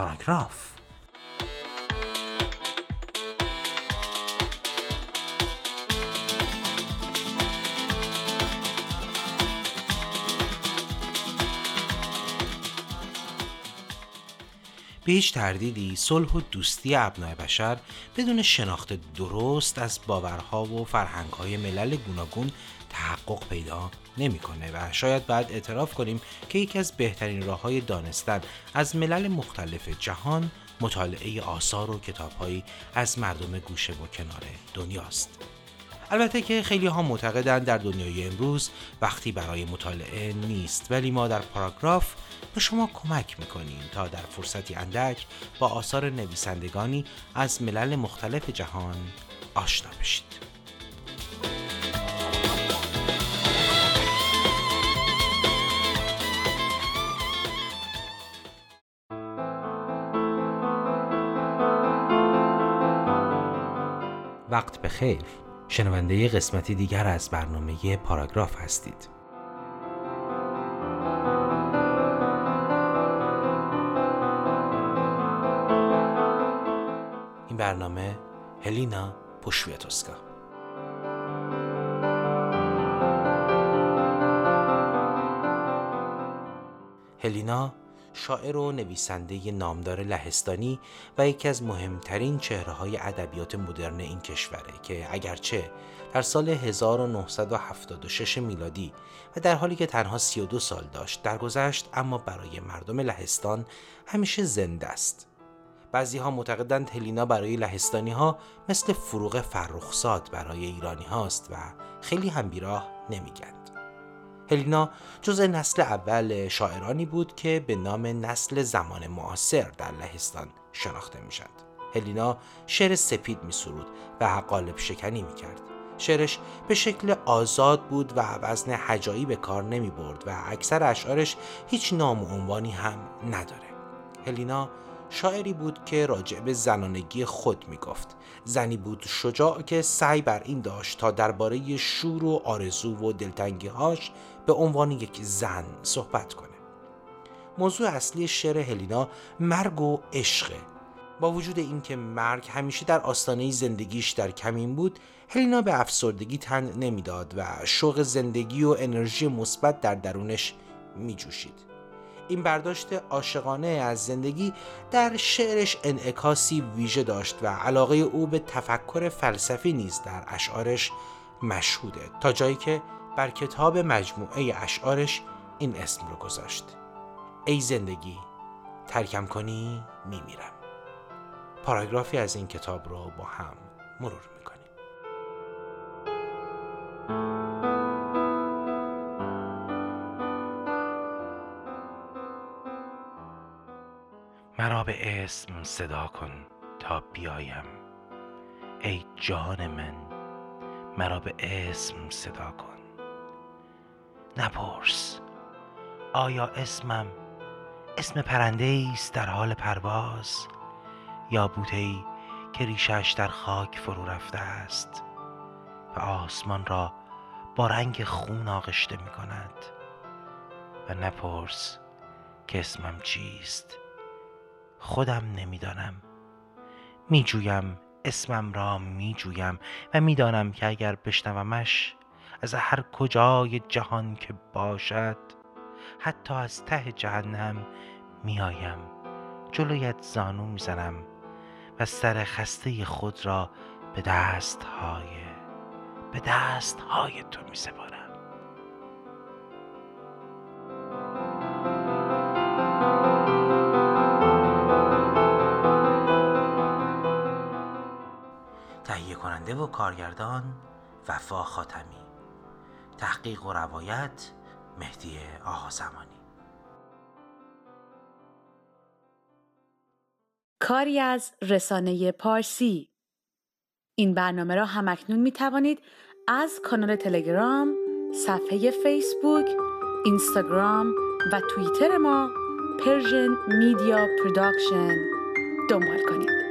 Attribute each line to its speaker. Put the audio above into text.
Speaker 1: پاراگراف به هیچ تردیدی صلح و دوستی ابنای بشر بدون شناخت درست از باورها و فرهنگهای ملل گوناگون تحقق پیدا نمی‌کنه و شاید بعد اعتراف کنیم که یکی از بهترین راه های دانستن از ملل مختلف جهان مطالعه آثار و کتابهایی از مردم گوشه و کنار دنیاست. البته که خیلی ها معتقدند در دنیای امروز وقتی برای مطالعه نیست ولی ما در پاراگراف به شما کمک می‌کنیم تا در فرصتی اندک با آثار نویسندگانی از ملل مختلف جهان آشنا بشید. وقت بخیر شنونده قسمتی دیگر از برنامه پاراگراف هستید. این برنامه هلینا پوشویتوسکا هلینا شاعر و نویسنده نامدار لهستانی و یکی از مهمترین چهره های ادبیات مدرن این کشوره که اگرچه در سال 1976 میلادی و در حالی که تنها 32 سال داشت درگذشت اما برای مردم لهستان همیشه زنده است. بعضی ها معتقدند هلینا برای لهستانی ها مثل فروغ فرخزاد برای ایرانی هاست و خیلی هم بیراه نمیگن. هلینا جز نسل اول شاعرانی بود که به نام نسل زمان معاصر در لهستان شناخته می‌شد. هلینا شعر سپید می سرود و قالب شکنی می کرد. شعرش به شکل آزاد بود و وزن حجایی به کار نمی برد و اکثر اشعارش هیچ نام و عنوانی هم نداره. هلینا شاعری بود که راجع به زنانگی خود می گفت. زنی بود شجاع که سعی بر این داشت تا درباره شور و آرزو و دلتنگیهاش به عنوان یک زن صحبت کنه. موضوع اصلی شعر هلینا مرگ و عشقه. با وجود اینکه مرگ همیشه در آستانه زندگیش در کمین بود، هلینا به افسردگی تن نمی‌داد و شوق زندگی و انرژی مثبت در درونش می جوشید. این برداشت عاشقانه از زندگی در شعرش انعکاسی ویژه داشت و علاقه او به تفکر فلسفی نیز در اشعارش مشهوده تا جایی که بر کتاب مجموعه اشعارش این اسم رو گذاشت. ای زندگی ترکم کنی میمیرم. پاراگرافی از این کتاب رو با هم مرور مرا به اسم صدا کن تا بیایم. ای جان من مرا به اسم صدا کن. نپرس آیا اسمم اسم پرنده است در حال پرواز؟ یا بوته که ریشش در خاک فرو رفته است و آسمان را با رنگ خون آغشته می کند و نپرس که اسمم چیست خودم نمی‌دانم. میجویم اسمم را میجویم و می‌دانم که اگر بشنومش از هر کجای جهان که باشد حتی از ته جهنم میآیم. جلویت زانو می‌زنم و سر خسته خود را به دست های به دست های تو می کننده و کارگردان وفا خاتمی. تحقیق و روایت مهدی آقا زمانی.
Speaker 2: کاری از رسانه پارسی. این برنامه را همکنون می توانید از کانال تلگرام، صفحه فیسبوک، اینستاگرام و توییتر ما Persian Media Production دنبال کنید.